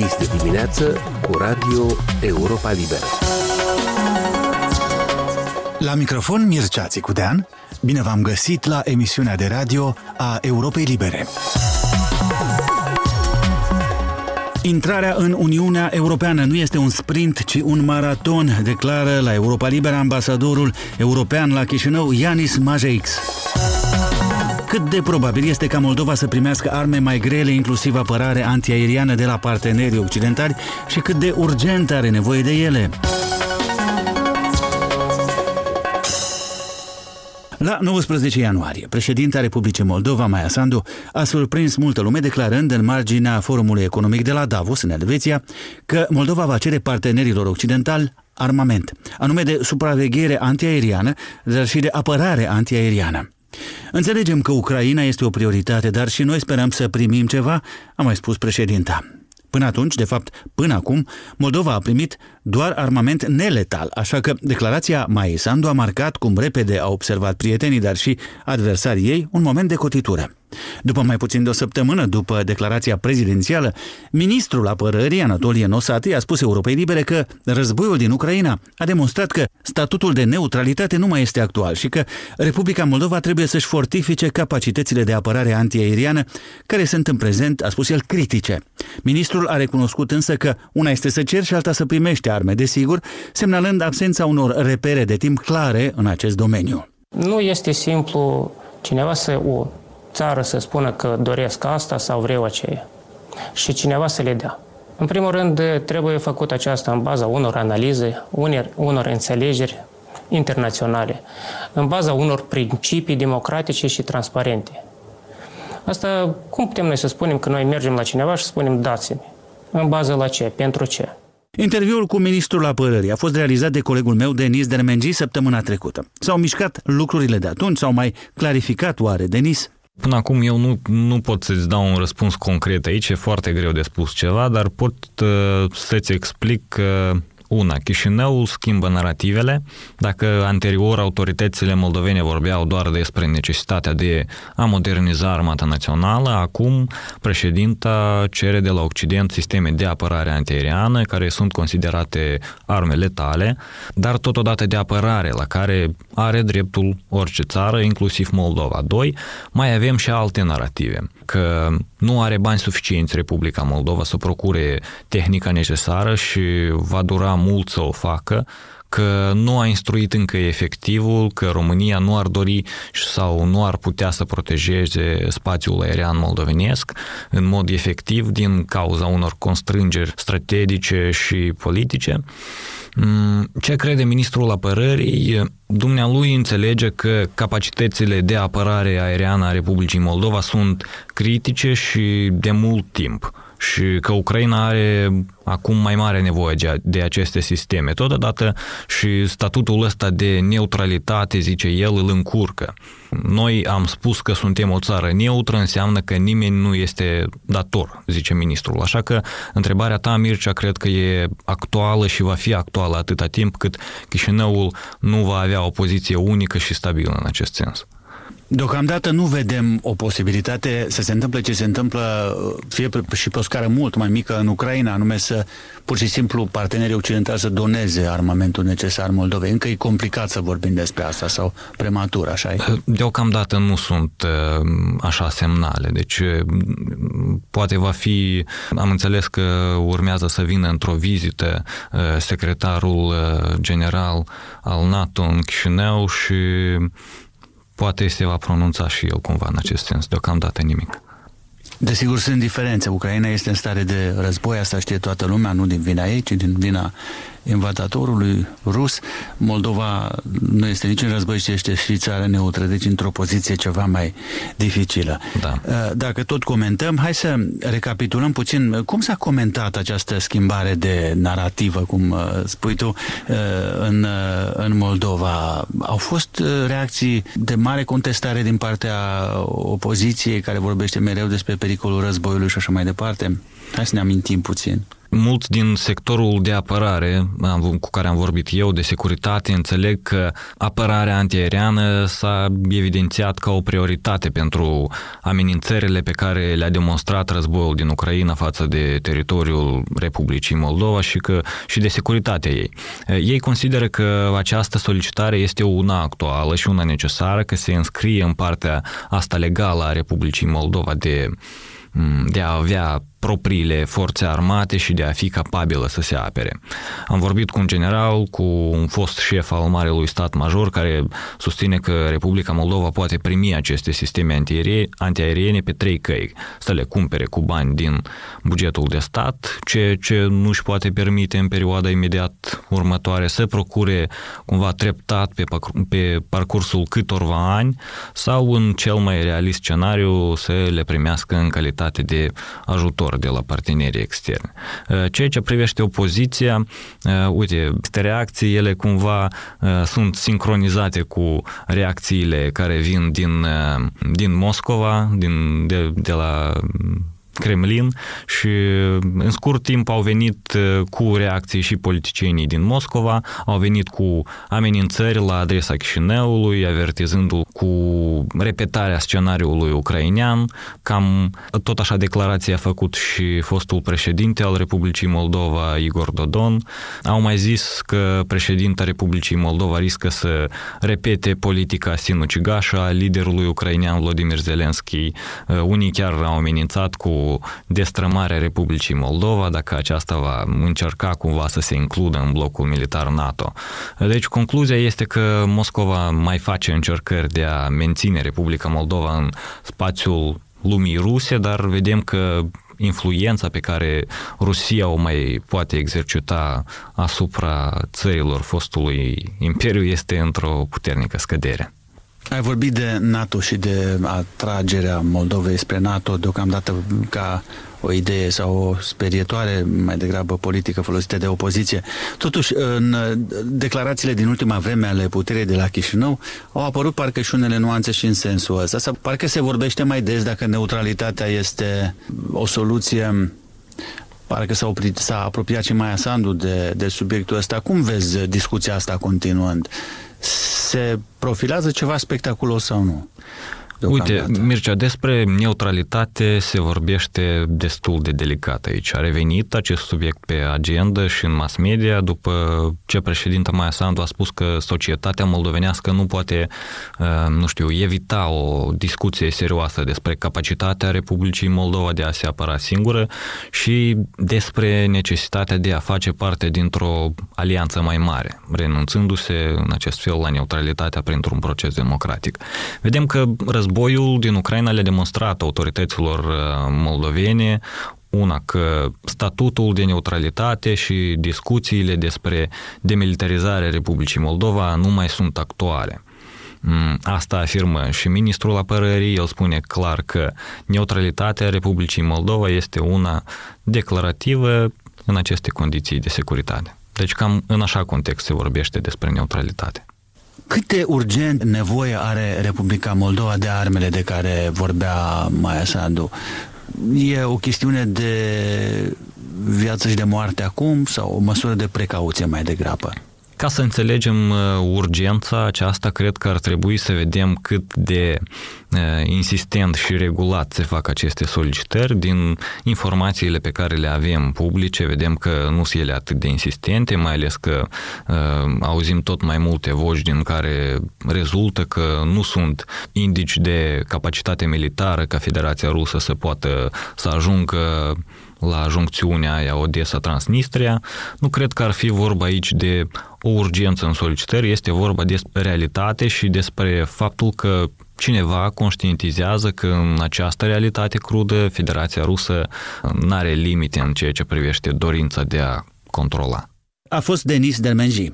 deschis de dimineață cu Radio Europa Liberă. La microfon Mircea Țicudean, bine v-am găsit la emisiunea de radio a Europei Libere. Intrarea în Uniunea Europeană nu este un sprint, ci un maraton, declară la Europa Liberă ambasadorul european la Chișinău, Yanis Majeix. Cât de probabil este ca Moldova să primească arme mai grele, inclusiv apărare antiaeriană de la partenerii occidentali și cât de urgent are nevoie de ele? La 19 ianuarie, președinta Republicii Moldova, Maia Sandu, a surprins multă lume declarând în marginea Forumului Economic de la Davos, în Elveția, că Moldova va cere partenerilor occidentali armament, anume de supraveghere antiaeriană, dar și de apărare antiaeriană. Înțelegem că Ucraina este o prioritate, dar și noi sperăm să primim ceva, a mai spus președinta. Până atunci, de fapt, până acum, Moldova a primit doar armament neletal, așa că declarația Mai Sandu a marcat cum repede au observat prietenii, dar și adversarii ei, un moment de cotitură. După mai puțin de o săptămână după declarația prezidențială, ministrul apărării Anatolie Nosati a spus Europei Libere că războiul din Ucraina a demonstrat că statutul de neutralitate nu mai este actual și că Republica Moldova trebuie să-și fortifice capacitățile de apărare antiaeriană, care sunt în prezent, a spus el, critice. Ministrul a recunoscut însă că una este să cer și alta să primește arme, desigur, semnalând absența unor repere de timp clare în acest domeniu. Nu este simplu cineva să o țară să spună că doresc asta sau vreau aceea și cineva să le dea. În primul rând, trebuie făcut aceasta în baza unor analize, unor, unor înțelegeri internaționale, în baza unor principii democratice și transparente. Asta, cum putem noi să spunem că noi mergem la cineva și spunem dați-mi? În bază la ce? Pentru ce? Interviul cu ministrul apărării a fost realizat de colegul meu Denis Dermengi săptămâna trecută. S-au mișcat lucrurile de atunci, s-au mai clarificat oare, Denis? Până acum eu nu, nu pot să-ți dau un răspuns concret aici, e foarte greu de spus ceva, dar pot uh, să-ți explic că uh, una, Chișinăul schimbă narativele. Dacă anterior autoritățile moldovene vorbeau doar despre necesitatea de a moderniza armata națională, acum președinta cere de la Occident sisteme de apărare antiaeriană care sunt considerate arme letale, dar totodată de apărare la care are dreptul orice țară, inclusiv Moldova. Doi, mai avem și alte narative, că nu are bani suficienți Republica Moldova să procure tehnica necesară și va dura mult să o facă, că nu a instruit încă efectivul, că România nu ar dori sau nu ar putea să protejeze spațiul aerian moldovenesc în mod efectiv din cauza unor constrângeri strategice și politice. Mm, ce crede ministrul apărării? Dumnealui înțelege că capacitățile de apărare aeriană a Republicii Moldova sunt critice și de mult timp și că Ucraina are acum mai mare nevoie de aceste sisteme. Totodată și statutul ăsta de neutralitate, zice el, îl încurcă. Noi am spus că suntem o țară neutră, înseamnă că nimeni nu este dator, zice ministrul. Așa că întrebarea ta, Mircea, cred că e actuală și va fi actuală atâta timp cât Chișinăul nu va avea o poziție unică și stabilă în acest sens. Deocamdată nu vedem o posibilitate să se întâmple ce se întâmplă fie și pe o scară mult mai mică în Ucraina, anume să pur și simplu partenerii occidentali să doneze armamentul necesar Moldovei. Încă e complicat să vorbim despre asta sau prematur, așa e? Deocamdată nu sunt uh, așa semnale, deci uh, poate va fi, am înțeles că urmează să vină într-o vizită uh, secretarul general al NATO în Chișinău și poate se va pronunța și el cumva în acest sens. Deocamdată nimic. Desigur, sunt diferențe. Ucraina este în stare de război, asta știe toată lumea, nu din vina ei, ci din vina invadatorului rus. Moldova nu este nici în război, ci este și țară neutră, deci într-o poziție ceva mai dificilă. Da. Uh, dacă tot comentăm, hai să recapitulăm puțin cum s-a comentat această schimbare de narrativă, cum uh, spui tu, uh, în, în Moldova. Au fost reacții de mare contestare din partea opoziției, care vorbește mereu despre pericolul războiului și așa mai departe? Hai să ne amintim puțin. Mulți din sectorul de apărare cu care am vorbit eu, de securitate, înțeleg că apărarea antiaeriană s-a evidențiat ca o prioritate pentru amenințările pe care le-a demonstrat războiul din Ucraina față de teritoriul Republicii Moldova și, că, și de securitatea ei. Ei consideră că această solicitare este una actuală și una necesară, că se înscrie în partea asta legală a Republicii Moldova de de a avea propriile forțe armate și de a fi capabilă să se apere. Am vorbit cu un general, cu un fost șef al Marelui Stat Major care susține că Republica Moldova poate primi aceste sisteme antiaeriene pe trei căi. Să le cumpere cu bani din bugetul de stat, ceea ce nu își poate permite în perioada imediat următoare să procure cumva treptat pe, pe parcursul câtorva ani sau în cel mai realist scenariu să le primească în calitate de ajutor ajutor de la partenerii externi. Uh, ceea ce privește opoziția, uh, uite, aceste reacții, ele cumva uh, sunt sincronizate cu reacțiile care vin din, din Moscova, din, de, de la Kremlin și în scurt timp au venit uh, cu reacții și politicienii din Moscova, au venit cu amenințări la adresa Chișinăului, avertizându-l cu repetarea scenariului ucrainean. Cam tot așa declarație a făcut și fostul președinte al Republicii Moldova, Igor Dodon. Au mai zis că președinta Republicii Moldova riscă să repete politica sinucigașă a liderului ucrainean Vladimir Zelensky. Uh, unii chiar au amenințat cu destrămarea Republicii Moldova, dacă aceasta va încerca cumva să se includă în blocul militar NATO. Deci concluzia este că Moscova mai face încercări de a menține Republica Moldova în spațiul lumii ruse, dar vedem că influența pe care Rusia o mai poate exercita asupra țărilor fostului imperiu este într-o puternică scădere. Ai vorbit de NATO și de atragerea Moldovei spre NATO deocamdată ca o idee sau o sperietoare mai degrabă politică folosită de opoziție. Totuși, în declarațiile din ultima vreme ale puterii de la Chișinău au apărut parcă și unele nuanțe și în sensul ăsta. Sau parcă se vorbește mai des dacă neutralitatea este o soluție Parcă s-a, oprit, s-a apropiat și Maia Sandu de, de subiectul ăsta. Cum vezi discuția asta continuând? Se profilează ceva spectaculos sau nu? Uite, Mircea, despre neutralitate se vorbește destul de delicat aici. A revenit acest subiect pe agenda și în mass media după ce președinta Maia Sandu a spus că societatea moldovenească nu poate, uh, nu știu, evita o discuție serioasă despre capacitatea Republicii Moldova de a se apăra singură și despre necesitatea de a face parte dintr-o alianță mai mare, renunțându-se în acest fel la neutralitatea printr-un proces democratic. Vedem că războiul Războiul din Ucraina le-a demonstrat autorităților uh, moldovene una, că statutul de neutralitate și discuțiile despre demilitarizarea Republicii Moldova nu mai sunt actuale. Mm, asta afirmă și ministrul apărării, el spune clar că neutralitatea Republicii Moldova este una declarativă în aceste condiții de securitate. Deci cam în așa context se vorbește despre neutralitate. Cât de urgent nevoie are Republica Moldova de armele de care vorbea Maia Sandu? E o chestiune de viață și de moarte acum sau o măsură de precauție mai degrabă? Ca să înțelegem uh, urgența aceasta, cred că ar trebui să vedem cât de uh, insistent și regulat se fac aceste solicitări. Din informațiile pe care le avem publice, vedem că nu sunt ele atât de insistente, mai ales că uh, auzim tot mai multe voci din care rezultă că nu sunt indici de capacitate militară ca Federația Rusă să poată să ajungă la juncțiunea aia Odessa-Transnistria, nu cred că ar fi vorba aici de o urgență în solicitări, este vorba despre realitate și despre faptul că cineva conștientizează că în această realitate crudă Federația Rusă nu are limite în ceea ce privește dorința de a controla. A fost Denis Dermenji.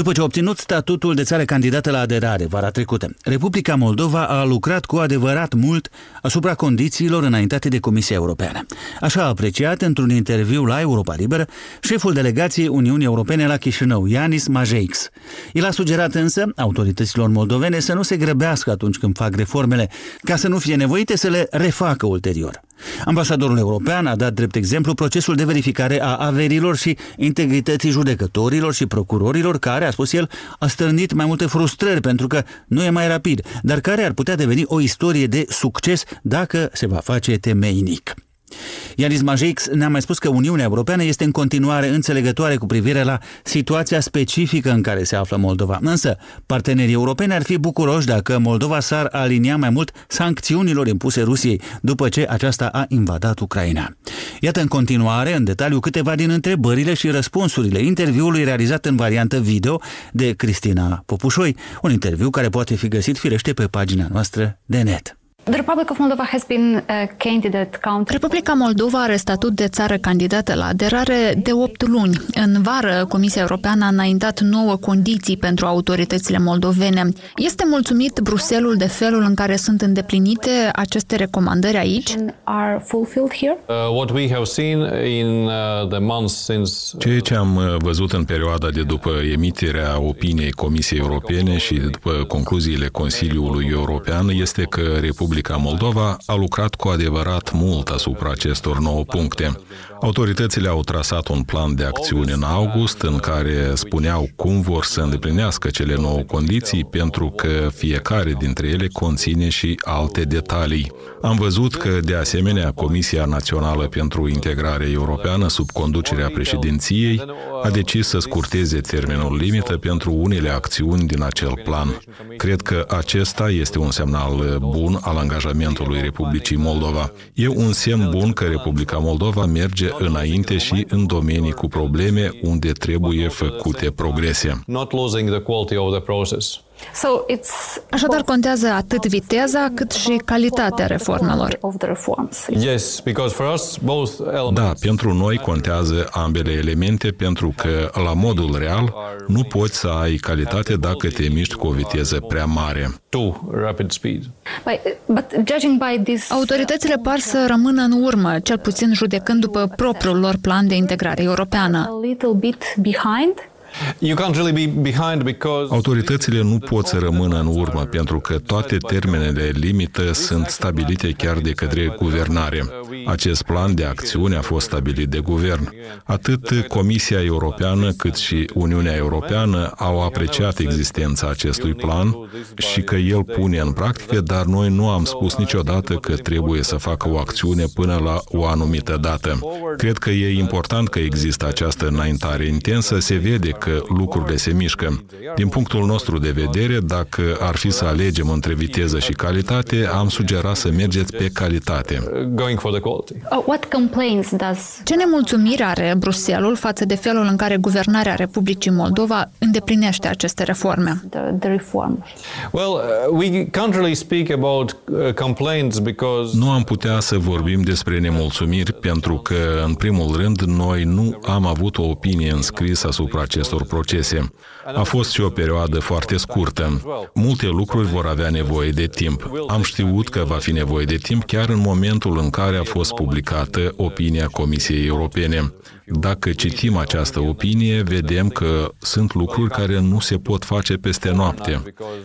După ce a obținut statutul de țară candidată la aderare vara trecută, Republica Moldova a lucrat cu adevărat mult asupra condițiilor înaintate de Comisia Europeană. Așa a apreciat într-un interviu la Europa Liberă șeful delegației Uniunii Europene la Chișinău, Ianis Majeix. El a sugerat însă autorităților moldovene să nu se grăbească atunci când fac reformele, ca să nu fie nevoite să le refacă ulterior. Ambasadorul european a dat drept exemplu procesul de verificare a averilor și integrității judecătorilor și procurorilor, care, a spus el, a stârnit mai multe frustrări pentru că nu e mai rapid, dar care ar putea deveni o istorie de succes dacă se va face temeinic. Ianis Majix ne-a mai spus că Uniunea Europeană este în continuare înțelegătoare cu privire la situația specifică în care se află Moldova. Însă, partenerii europeni ar fi bucuroși dacă Moldova s-ar alinia mai mult sancțiunilor impuse Rusiei după ce aceasta a invadat Ucraina. Iată în continuare, în detaliu, câteva din întrebările și răspunsurile interviului realizat în variantă video de Cristina Popușoi, un interviu care poate fi găsit firește pe pagina noastră de net. Republica Moldova are statut de țară candidată la aderare de 8 luni. În vară, Comisia Europeană a înaintat nouă condiții pentru autoritățile moldovene. Este mulțumit Bruselul de felul în care sunt îndeplinite aceste recomandări aici? Ceea ce am uh, văzut în perioada de după emiterea opiniei Comisiei Europene și după concluziile Consiliului European este că Republica Republica Moldova a lucrat cu adevărat mult asupra acestor nouă puncte. Autoritățile au trasat un plan de acțiune în august în care spuneau cum vor să îndeplinească cele nouă condiții pentru că fiecare dintre ele conține și alte detalii. Am văzut că, de asemenea, Comisia Națională pentru Integrare Europeană, sub conducerea președinției, a decis să scurteze termenul limită pentru unele acțiuni din acel plan. Cred că acesta este un semnal bun al angajamentului Republicii Moldova. E un semn bun că Republica Moldova merge înainte și în domenii cu probleme unde trebuie făcute progrese. Așadar contează atât viteza cât și calitatea reformelor. Da, pentru noi contează ambele elemente pentru că la modul real nu poți să ai calitate dacă te miști cu o viteză prea mare. Autoritățile par să rămână în urmă, cel puțin judecând după propriul lor plan de integrare europeană. Autoritățile nu pot să rămână în urmă pentru că toate termenele limită sunt stabilite chiar de către guvernare. Acest plan de acțiune a fost stabilit de guvern. Atât Comisia Europeană cât și Uniunea Europeană au apreciat existența acestui plan și că el pune în practică, dar noi nu am spus niciodată că trebuie să facă o acțiune până la o anumită dată. Cred că e important că există această înaintare intensă, se vede că lucrurile se mișcă. Din punctul nostru de vedere, dacă ar fi să alegem între viteză și calitate, am sugerat să mergeți pe calitate. Uh, Ce nemulțumire are Bruselul față de felul în care guvernarea Republicii Moldova îndeplinește aceste reforme? Nu am putea să vorbim despre nemulțumiri pentru că, în primul rând, noi nu am avut o opinie înscrisă asupra acestor procese. A fost și o perioadă foarte scurtă. Multe lucruri vor avea nevoie de timp. Am știut că va fi nevoie de timp chiar în momentul în care a fost publicată opinia Comisiei Europene. Dacă citim această opinie, vedem că sunt lucruri care nu se pot face peste noapte.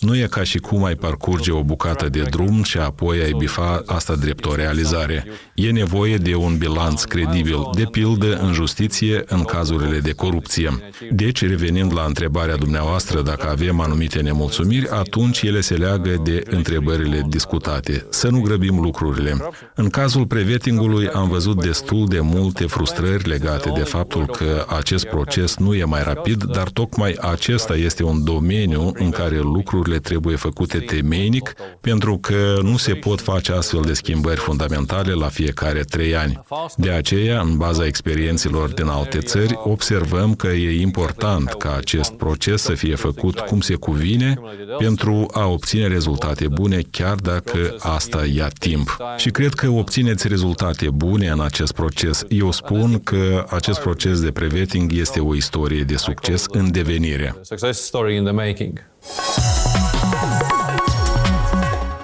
Nu e ca și cum ai parcurge o bucată de drum și apoi ai bifa asta drept o realizare. E nevoie de un bilanț credibil, de pildă în justiție în cazurile de corupție. Deci, revenind la întrebarea dumneavoastră dacă avem anumite nemulțumiri, atunci ele se leagă de întrebările discutate. Să nu grăbim lucrurile. În cazul prevetingului am văzut destul de multe frustrări legate legate de faptul că acest proces nu e mai rapid, dar tocmai acesta este un domeniu în care lucrurile trebuie făcute temeinic, pentru că nu se pot face astfel de schimbări fundamentale la fiecare trei ani. De aceea, în baza experiențelor din alte țări, observăm că e important ca acest proces să fie făcut cum se cuvine pentru a obține rezultate bune, chiar dacă asta ia timp. Și cred că obțineți rezultate bune în acest proces. Eu spun că acest proces de prevetting este o istorie de succes în devenire.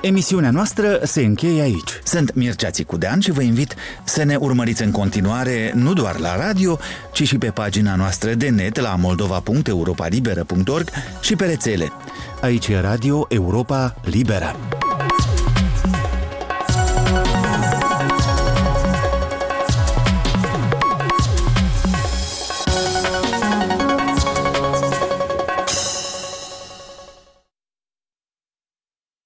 Emisiunea noastră se încheie aici. Sunt Mircea Țicudean și vă invit să ne urmăriți în continuare nu doar la radio, ci și pe pagina noastră de net la moldova.europalibera.org și pe rețele. Aici e Radio Europa Liberă.